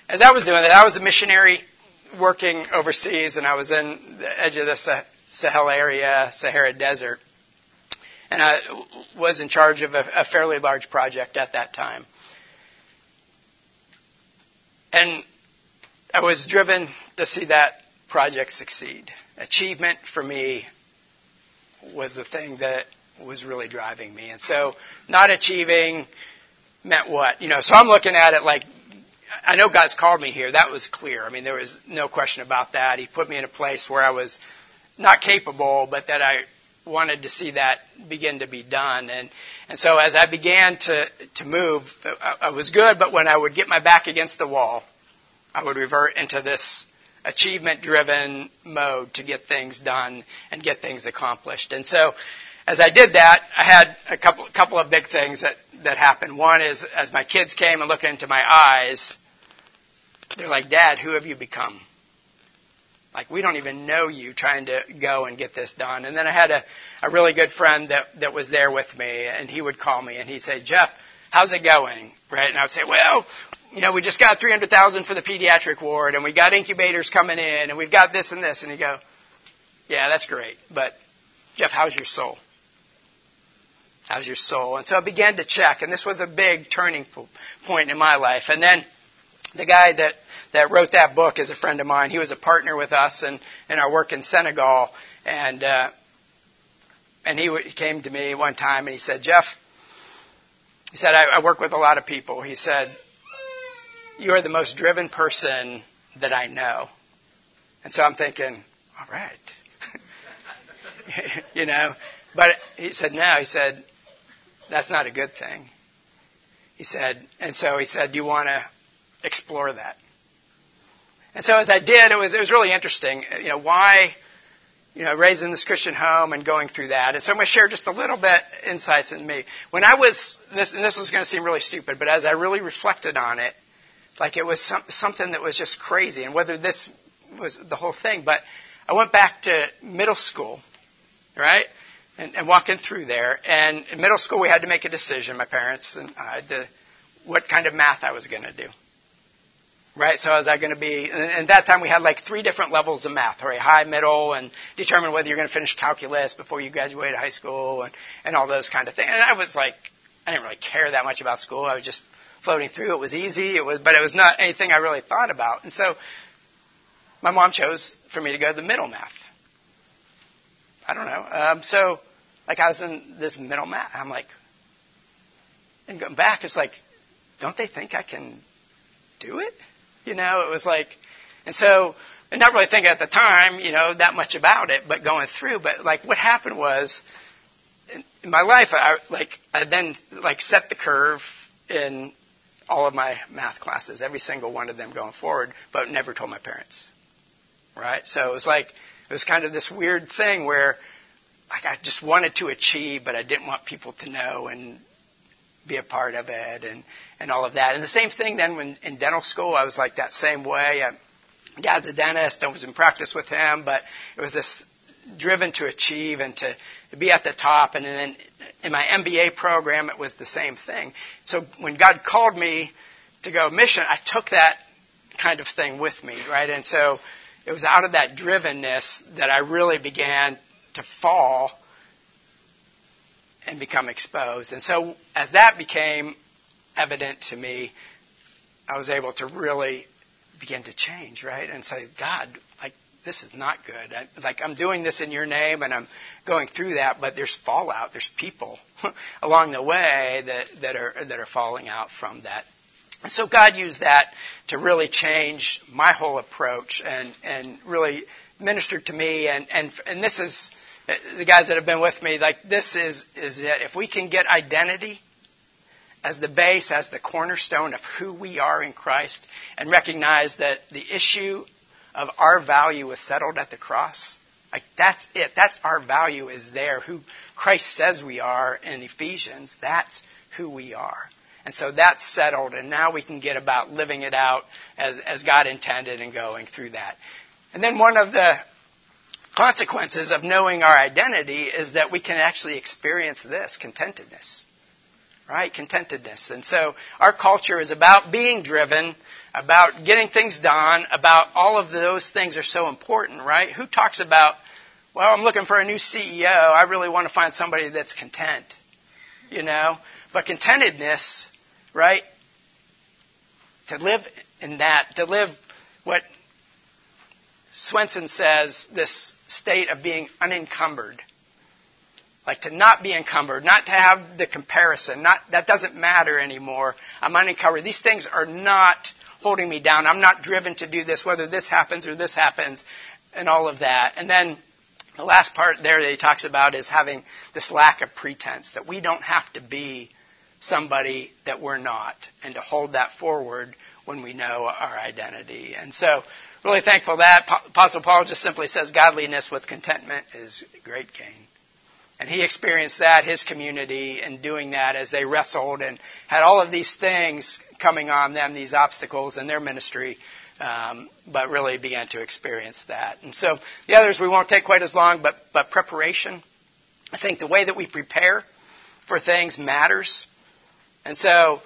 as I was doing that, I was a missionary working overseas, and I was in the edge of the Sahel area, Sahara Desert. And I was in charge of a, a fairly large project at that time. And I was driven to see that project succeed. Achievement for me was the thing that was really driving me. And so not achieving meant what? You know, so I'm looking at it like I know God's called me here. That was clear. I mean, there was no question about that. He put me in a place where I was not capable, but that I wanted to see that begin to be done. And and so as I began to to move, I, I was good. But when I would get my back against the wall, I would revert into this achievement driven mode to get things done and get things accomplished. And so as I did that, I had a couple couple of big things that that happened. One is as my kids came and looked into my eyes, they're like, "Dad, who have you become?" Like we don't even know you trying to go and get this done. And then I had a, a really good friend that, that was there with me and he would call me and he'd say, Jeff, how's it going? Right? And I would say, well, you know, we just got 300,000 for the pediatric ward and we got incubators coming in and we've got this and this. And he'd go, yeah, that's great. But Jeff, how's your soul? How's your soul? And so I began to check and this was a big turning point in my life. And then the guy that that wrote that book is a friend of mine. He was a partner with us in, in our work in Senegal, and uh, and he, w- came to me one time and he said, Jeff, he said I, I work with a lot of people. He said, you are the most driven person that I know, and so I'm thinking, all right, you know, but he said no. He said that's not a good thing. He said, and so he said, do you want to explore that? And so as I did, it was, it was really interesting. You know, why, you know, raised in this Christian home and going through that. And so I'm going to share just a little bit insights in me. When I was, this, and this was going to seem really stupid, but as I really reflected on it, like it was some, something that was just crazy. And whether this was the whole thing, but I went back to middle school, right? And, and walking through there. And in middle school, we had to make a decision, my parents and I, to, what kind of math I was going to do. Right, so is that going to be, and at that time we had like three different levels of math, right? High, middle, and determine whether you're going to finish calculus before you graduate high school and, and all those kind of things. And I was like, I didn't really care that much about school. I was just floating through. It was easy, it was, but it was not anything I really thought about. And so my mom chose for me to go to the middle math. I don't know. Um, so, like I was in this middle math. I'm like, and going back, it's like, don't they think I can do it? You know, it was like, and so, and not really thinking at the time, you know, that much about it, but going through. But like, what happened was, in, my life, I like, I then like set the curve in all of my math classes, every single one of them going forward, but never told my parents. Right? So it was like, it was kind of this weird thing where, like, I just wanted to achieve, but I didn't want people to know, and be a part of it and, and all of that. And the same thing then when in dental school, I was like that same way. I, Dad's a dentist. I was in practice with him, but it was this driven to achieve and to, to be at the top. And then in my MBA program, it was the same thing. So when God called me to go mission, I took that kind of thing with me, right? And so it was out of that drivenness that I really began to fall and become exposed. And so as that became evident to me, I was able to really begin to change, right? And say, God, like, this is not good. I, like, I'm doing this in your name and I'm going through that, but there's fallout. There's people along the way that, that, are, that are falling out from that. And so God used that to really change my whole approach and, and really ministered to me. And, and, and this is, the guys that have been with me, like this is, is it. If we can get identity as the base, as the cornerstone of who we are in Christ, and recognize that the issue of our value is settled at the cross, like that's it. That's our value is there. Who Christ says we are in Ephesians, that's who we are. And so that's settled, and now we can get about living it out as, as God intended and going through that. And then one of the consequences of knowing our identity is that we can actually experience this contentedness. Right? Contentedness. And so our culture is about being driven, about getting things done, about all of those things are so important, right? Who talks about, well, I'm looking for a new CEO. I really want to find somebody that's content. You know? But contentedness, right? To live in that, to live what Swenson says this state of being unencumbered. Like to not be encumbered, not to have the comparison, not, that doesn't matter anymore. I'm unencumbered. These things are not holding me down. I'm not driven to do this, whether this happens or this happens, and all of that. And then the last part there that he talks about is having this lack of pretense, that we don't have to be somebody that we're not, and to hold that forward when we know our identity. And so, really thankful that Apostle Paul just simply says godliness with contentment is great gain. And he experienced that, his community, in doing that as they wrestled and had all of these things coming on them, these obstacles in their ministry, um, but really began to experience that. And so the others we won't take quite as long, but, but preparation. I think the way that we prepare for things matters. And so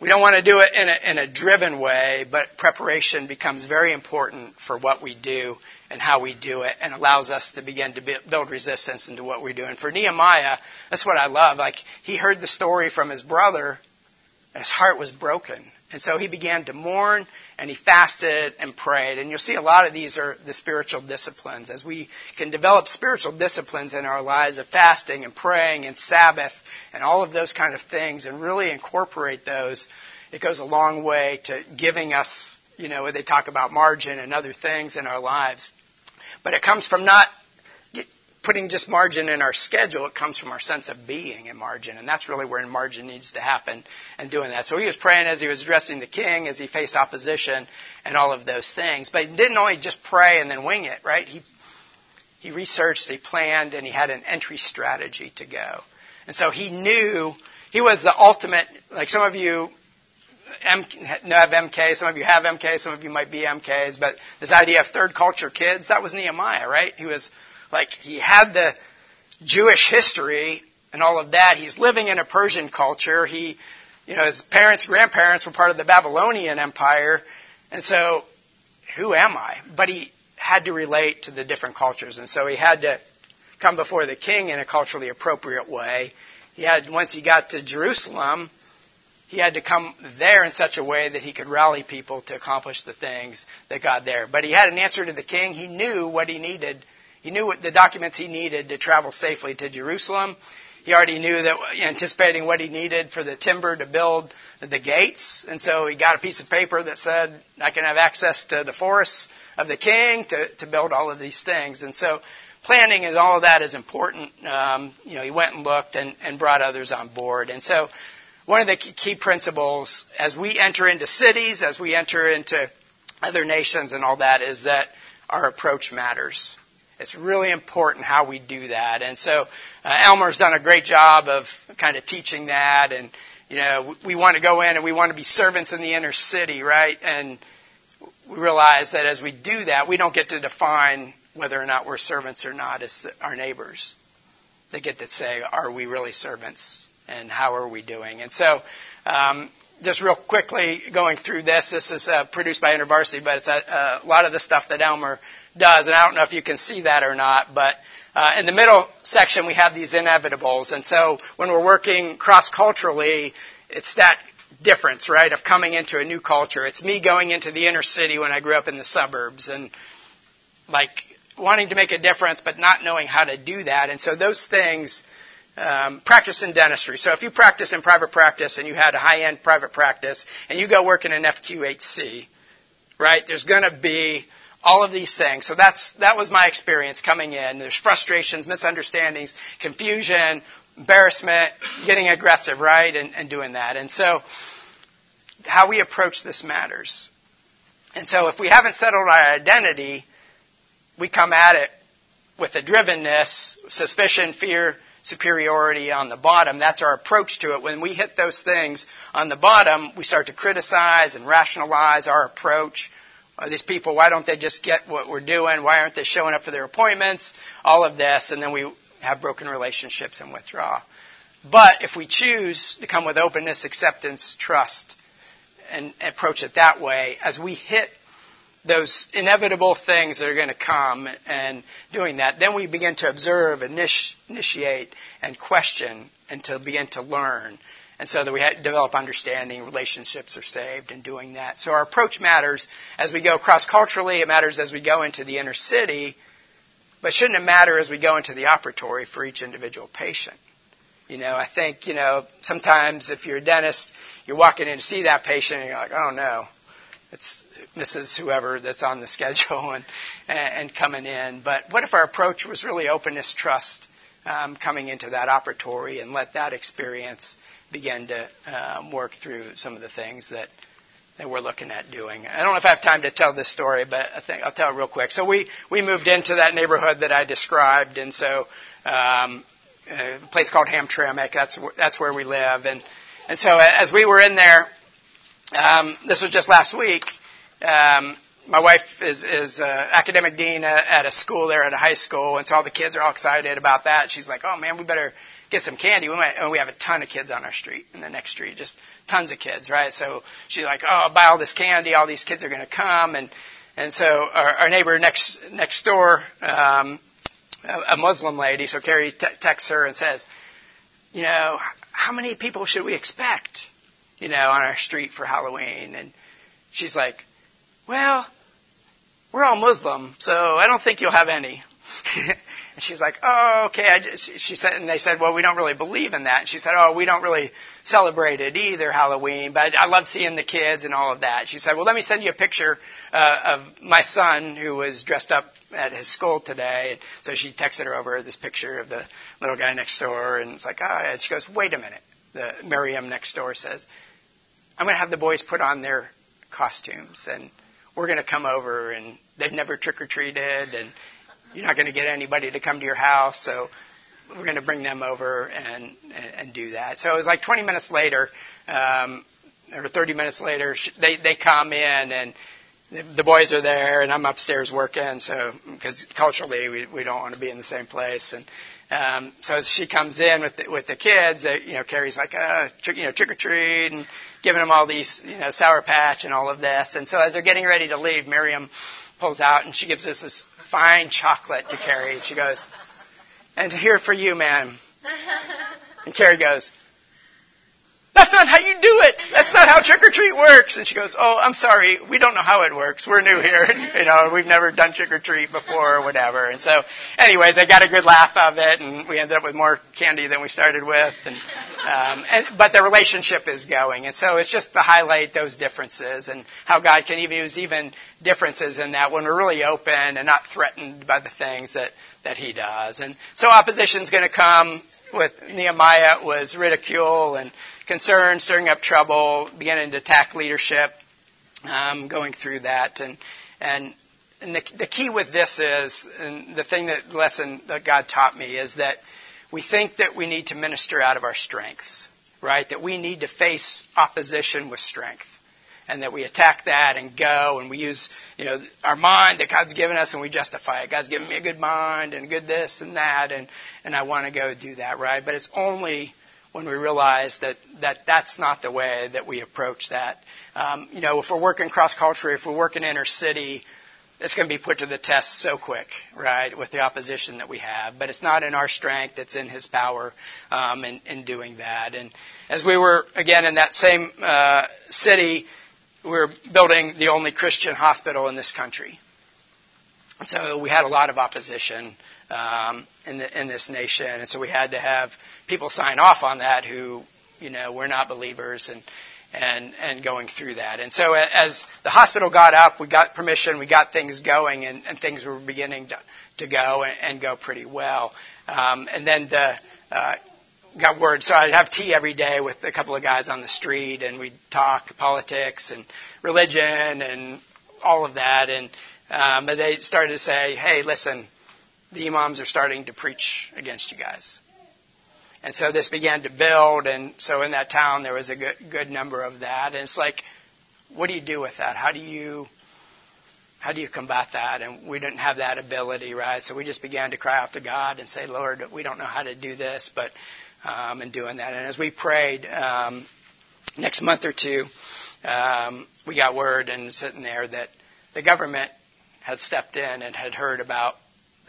we don't want to do it in a, in a driven way, but preparation becomes very important for what we do and how we do it and allows us to begin to build resistance into what we do. And for Nehemiah, that's what I love. Like, he heard the story from his brother, and his heart was broken. And so he began to mourn and he fasted and prayed. And you'll see a lot of these are the spiritual disciplines. As we can develop spiritual disciplines in our lives of fasting and praying and Sabbath and all of those kind of things and really incorporate those, it goes a long way to giving us, you know, they talk about margin and other things in our lives. But it comes from not putting just margin in our schedule, it comes from our sense of being in margin. And that's really where margin needs to happen and doing that. So he was praying as he was addressing the king, as he faced opposition and all of those things. But he didn't only just pray and then wing it, right? He, he researched, he planned, and he had an entry strategy to go. And so he knew he was the ultimate, like some of you M, have MK, some of you have MK, some of you might be MKs, but this idea of third culture kids, that was Nehemiah, right? He was like he had the Jewish history and all of that. He's living in a Persian culture. He, you know, his parents, grandparents were part of the Babylonian Empire, and so who am I? But he had to relate to the different cultures, and so he had to come before the king in a culturally appropriate way. He had once he got to Jerusalem, he had to come there in such a way that he could rally people to accomplish the things that God there. But he had an answer to the king. He knew what he needed he knew the documents he needed to travel safely to Jerusalem. He already knew that, anticipating what he needed for the timber to build the gates. And so he got a piece of paper that said, I can have access to the forests of the king to, to build all of these things. And so planning and all of that is important. Um, you know, he went and looked and, and brought others on board. And so one of the key principles as we enter into cities, as we enter into other nations and all that is that our approach matters. It's really important how we do that. And so uh, Elmer's done a great job of kind of teaching that. And, you know, we, we want to go in and we want to be servants in the inner city, right? And we realize that as we do that, we don't get to define whether or not we're servants or not as our neighbors. They get to say, are we really servants? And how are we doing? And so, um, just real quickly going through this, this is uh, produced by InterVarsity, but it's a, a lot of the stuff that Elmer does, and I don't know if you can see that or not, but uh, in the middle section we have these inevitables, and so when we're working cross-culturally, it's that difference, right, of coming into a new culture. It's me going into the inner city when I grew up in the suburbs, and like wanting to make a difference, but not knowing how to do that, and so those things. Um, practice in dentistry. So if you practice in private practice and you had a high-end private practice and you go work in an FQHC, right? There's going to be all of these things. So that's that was my experience coming in. There's frustrations, misunderstandings, confusion, embarrassment, getting aggressive, right, and, and doing that. And so how we approach this matters. And so if we haven't settled our identity, we come at it with a drivenness, suspicion, fear, superiority on the bottom. That's our approach to it. When we hit those things on the bottom, we start to criticize and rationalize our approach these people, why don't they just get what we're doing? Why aren't they showing up for their appointments? All of this, and then we have broken relationships and withdraw. But if we choose to come with openness, acceptance, trust, and approach it that way, as we hit those inevitable things that are going to come and doing that, then we begin to observe, initiate, and question and to begin to learn And so that we develop understanding, relationships are saved in doing that. So our approach matters as we go cross culturally, it matters as we go into the inner city, but shouldn't it matter as we go into the operatory for each individual patient? You know, I think, you know, sometimes if you're a dentist, you're walking in to see that patient and you're like, oh no, it's Mrs. Whoever that's on the schedule and, and coming in. But what if our approach was really openness, trust, um, coming into that operatory and let that experience begin to um, work through some of the things that that we're looking at doing. I don't know if I have time to tell this story, but I think I'll tell it real quick. So we we moved into that neighborhood that I described, and so um, a place called Hamtramck. That's that's where we live, and and so as we were in there, um, this was just last week. Um, my wife is is uh, academic dean at, at a school there at a high school, and so all the kids are all excited about that. She's like, "Oh man, we better get some candy. We might, and we have a ton of kids on our street, in the next street, just tons of kids, right? So she's like, oh, I'll buy all this candy. All these kids are going to come, and and so our, our neighbor next next door, um, a, a Muslim lady. So Carrie t- texts her and says, you know, how many people should we expect, you know, on our street for Halloween? And she's like, well, we're all Muslim, so I don't think you'll have any. And she's like, oh, okay. I she said, and they said, well, we don't really believe in that. And she said, oh, we don't really celebrate it either, Halloween, but I love seeing the kids and all of that. She said, well, let me send you a picture uh, of my son who was dressed up at his school today. And so she texted her over this picture of the little guy next door, and it's like, oh, and she goes, wait a minute. The Miriam next door says, I'm going to have the boys put on their costumes and we're going to come over and they've never trick or treated and you're not going to get anybody to come to your house, so we're going to bring them over and, and, and do that. So it was like 20 minutes later, um, or 30 minutes later, they, they come in and the boys are there and I'm upstairs working, so, because culturally we, we don't want to be in the same place. And, um, so as she comes in with the, with the kids, uh, you know, Carrie's like, uh, trick, you know, trick or treat and giving them all these, you know, sour patch and all of this. And so as they're getting ready to leave, Miriam pulls out and she gives us this fine chocolate to Carrie. And she goes, and here for you, ma'am. And Carrie goes, that's not how you do it. That's not how trick or treat works. And she goes, Oh, I'm sorry. We don't know how it works. We're new here. you know, we've never done trick or treat before or whatever. And so, anyways, I got a good laugh of it and we ended up with more candy than we started with. And, um, and, but the relationship is going. And so it's just to highlight those differences and how God can even use even differences in that when we're really open and not threatened by the things that, that He does. And so opposition's going to come with Nehemiah was ridicule and concern, stirring up trouble, beginning to attack leadership, um, going through that. And, and, and the, the key with this is, and the thing that lesson that God taught me is that we think that we need to minister out of our strengths, right? That we need to face opposition with strength. And that we attack that and go and we use, you know, our mind that God's given us and we justify it. God's given me a good mind and good this and that and, and I want to go do that, right? But it's only when we realize that, that that's not the way that we approach that. Um, you know, if we're working cross culturally, if we're working inner city, it's going to be put to the test so quick, right, with the opposition that we have. But it's not in our strength, it's in His power um, in, in doing that. And as we were, again, in that same uh, city, we were building the only Christian hospital in this country. So we had a lot of opposition um, in, the, in this nation, and so we had to have people sign off on that who, you know, were not believers and, and, and going through that. And so as the hospital got up, we got permission, we got things going, and, and things were beginning to, to go and, and go pretty well. Um, and then the, uh, got word. So I'd have tea every day with a couple of guys on the street, and we'd talk politics and religion and all of that. And um, they started to say, "Hey, listen, the imams are starting to preach against you guys." And so this began to build, and so in that town there was a good, good number of that. And it's like, what do you do with that? How do you how do you combat that? And we didn't have that ability, right? So we just began to cry out to God and say, Lord, we don't know how to do this, but um, and doing that. And as we prayed, um, next month or two, um, we got word and sitting there that the government had stepped in and had heard about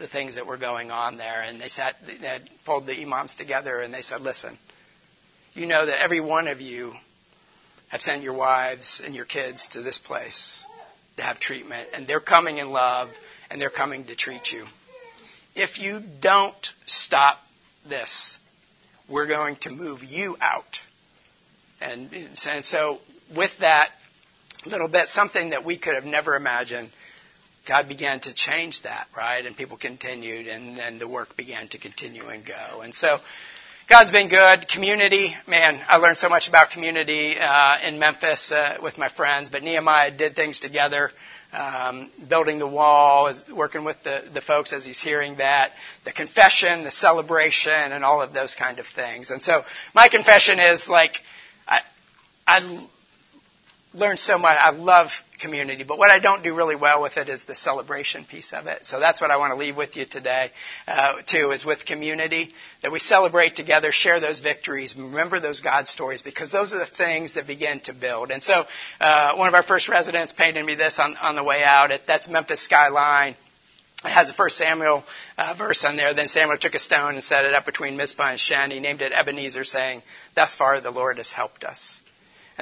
the things that were going on there. And they sat, they pulled the imams together and they said, listen, you know that every one of you have sent your wives and your kids to this place to have treatment, and they're coming in love and they're coming to treat you. If you don't stop this, we're going to move you out. And, and so, with that little bit, something that we could have never imagined, God began to change that, right? And people continued, and then the work began to continue and go. And so, God's been good. Community, man, I learned so much about community uh, in Memphis uh, with my friends. But Nehemiah did things together, um, building the wall, working with the, the folks as he's hearing that, the confession, the celebration, and all of those kind of things. And so my confession is like, I, I learned so much. I love community, but what I don't do really well with it is the celebration piece of it. So that's what I want to leave with you today, uh, too, is with community that we celebrate together, share those victories, remember those God stories, because those are the things that begin to build. And so, uh, one of our first residents painted me this on, on the way out. That's Memphis skyline. It has a first Samuel uh, verse on there. Then Samuel took a stone and set it up between Mizpah and Shen. He named it Ebenezer, saying, Thus far the Lord has helped us.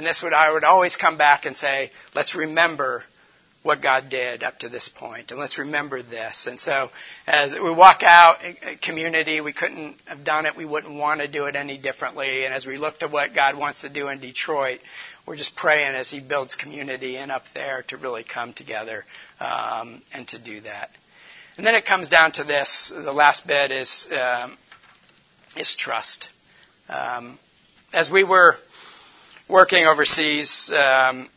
And this would, I would always come back and say, let's remember what God did up to this point, and let's remember this. And so, as we walk out, community, we couldn't have done it. We wouldn't want to do it any differently. And as we look to what God wants to do in Detroit, we're just praying as He builds community and up there to really come together um, and to do that. And then it comes down to this. The last bit is um, is trust. Um, as we were working overseas, um,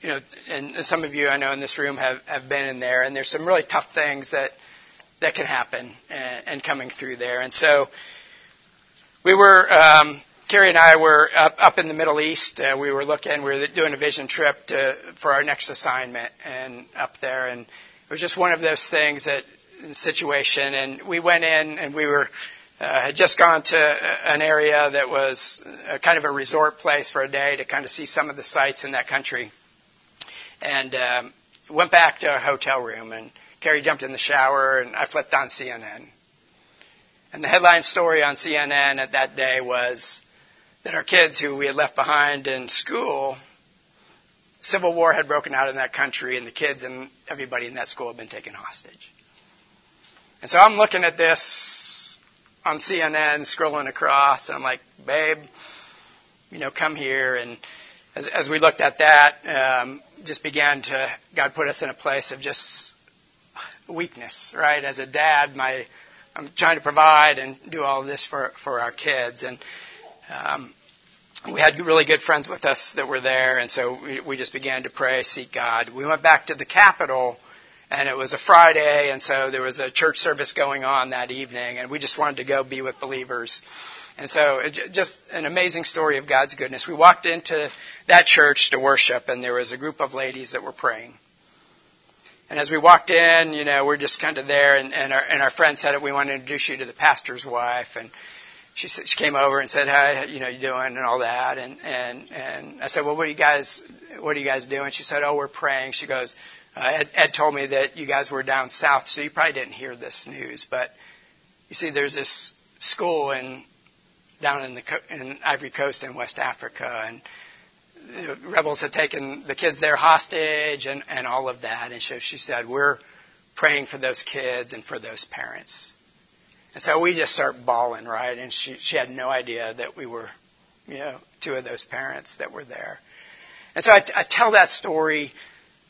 you know, and some of you I know in this room have, have been in there, and there's some really tough things that that can happen and, and coming through there. And so we were, um, Carrie and I were up, up in the Middle East. Uh, we were looking, we were doing a vision trip to, for our next assignment, and up there, and it was just one of those things that situation. And we went in, and we were uh, had just gone to an area that was a kind of a resort place for a day to kind of see some of the sights in that country. And um, went back to our hotel room, and Carrie jumped in the shower, and I flipped on CNN. And the headline story on CNN at that day was that our kids, who we had left behind in school, civil war had broken out in that country, and the kids and everybody in that school had been taken hostage. And so I'm looking at this on CNN scrolling across, and I'm like, babe, you know, come here. And as, as we looked at that, um, just began to, God put us in a place of just weakness, right? As a dad, my, I'm trying to provide and do all of this for, for our kids. And, um, we had really good friends with us that were there, and so we, we just began to pray, seek God. We went back to the capital and it was a Friday, and so there was a church service going on that evening, and we just wanted to go be with believers. And so, it, just an amazing story of God's goodness. We walked into that church to worship, and there was a group of ladies that were praying. And as we walked in, you know, we're just kind of there, and, and, our, and our friend said, "We want to introduce you to the pastor's wife." And she, she came over and said, "Hi, you know, you doing?" and all that. And and and I said, "Well, what are you guys, what are you guys doing?" She said, "Oh, we're praying." She goes, uh, Ed, Ed told me that you guys were down south, so you probably didn't hear this news. But you see, there's this school in down in the in Ivory Coast in West Africa, and the rebels had taken the kids there hostage and, and all of that. And so she said, We're praying for those kids and for those parents. And so we just start bawling, right? And she, she had no idea that we were, you know, two of those parents that were there. And so I, I tell that story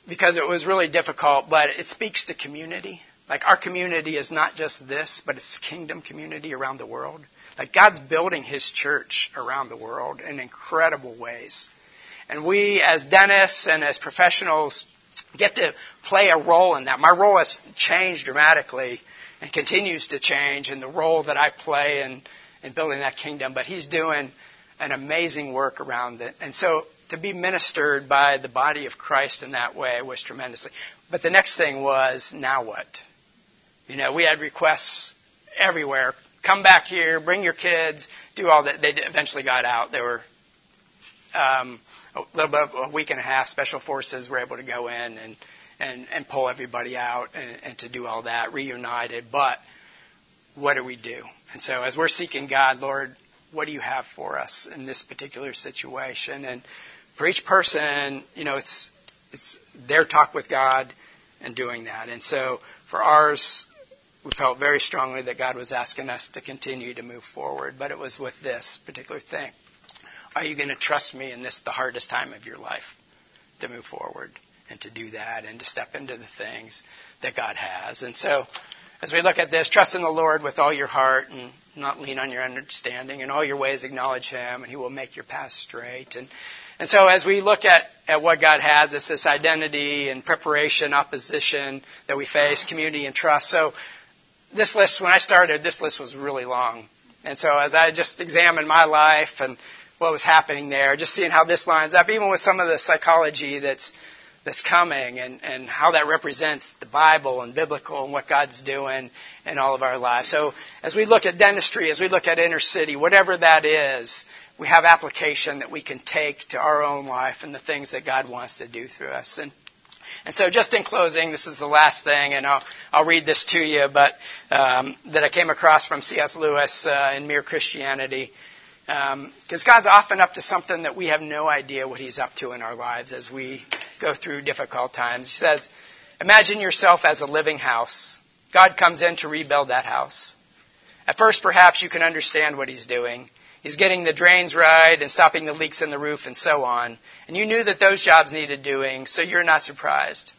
because it was really difficult, but it speaks to community. Like our community is not just this, but it's kingdom community around the world. Like God's building his church around the world in incredible ways. And we as dentists and as professionals get to play a role in that. My role has changed dramatically and continues to change in the role that I play in, in building that kingdom, but he's doing an amazing work around it. And so to be ministered by the body of Christ in that way was tremendously. But the next thing was, now what? You know, we had requests everywhere. Come back here, bring your kids, do all that. They eventually got out. They were um, a little bit of a week and a half. Special forces were able to go in and and, and pull everybody out and, and to do all that, reunited. But what do we do? And so as we're seeking God, Lord, what do you have for us in this particular situation? And for each person, you know, it's it's their talk with God and doing that. And so for ours, we felt very strongly that God was asking us to continue to move forward, but it was with this particular thing. Are you going to trust me in this, the hardest time of your life, to move forward and to do that and to step into the things that God has? And so, as we look at this, trust in the Lord with all your heart and not lean on your understanding. In all your ways, acknowledge Him, and He will make your path straight. And and so as we look at, at what God has, it's this identity and preparation, opposition that we face, community and trust. So this list, when I started, this list was really long. And so as I just examined my life and what was happening there, just seeing how this lines up, even with some of the psychology that's that's coming and, and how that represents the Bible and biblical and what God's doing in all of our lives. So as we look at dentistry, as we look at inner city, whatever that is, we have application that we can take to our own life and the things that God wants to do through us. And and so, just in closing, this is the last thing, and I'll, I'll read this to you, but um, that I came across from C.S. Lewis uh, in Mere Christianity. Because um, God's often up to something that we have no idea what He's up to in our lives as we go through difficult times. He says, Imagine yourself as a living house. God comes in to rebuild that house. At first, perhaps you can understand what He's doing. He's getting the drains right and stopping the leaks in the roof and so on. And you knew that those jobs needed doing, so you're not surprised.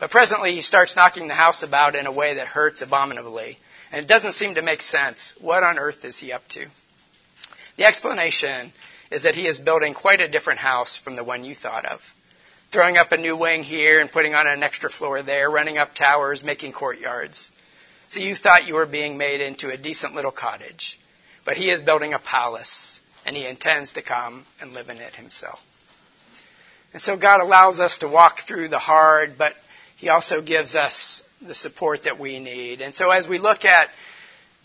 But presently he starts knocking the house about in a way that hurts abominably. And it doesn't seem to make sense. What on earth is he up to? The explanation is that he is building quite a different house from the one you thought of. Throwing up a new wing here and putting on an extra floor there, running up towers, making courtyards. So you thought you were being made into a decent little cottage. But he is building a palace, and he intends to come and live in it himself. And so God allows us to walk through the hard, but he also gives us the support that we need. And so as we look at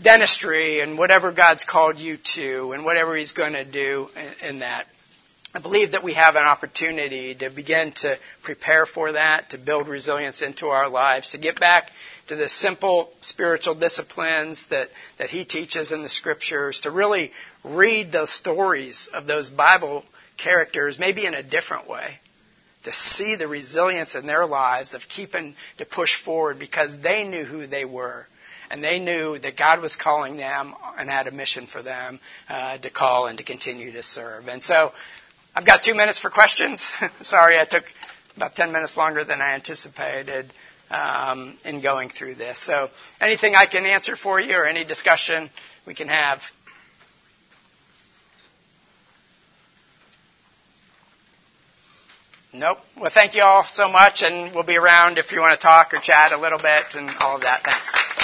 dentistry and whatever God's called you to and whatever he's going to do in, that, I believe that we have an opportunity to begin to prepare for that, to build resilience into our lives, to get back to the simple spiritual disciplines that, that he teaches in the scriptures, to really read the stories of those Bible characters, maybe in a different way, to see the resilience in their lives of keeping to push forward because they knew who they were. And they knew that God was calling them and had a mission for them uh, to call and to continue to serve. And so I've got two minutes for questions. Sorry, I took about 10 minutes longer than I anticipated um, in going through this. So, anything I can answer for you or any discussion we can have. Nope. Well, thank you all so much, and we'll be around if you want to talk or chat a little bit and all of that. Thanks.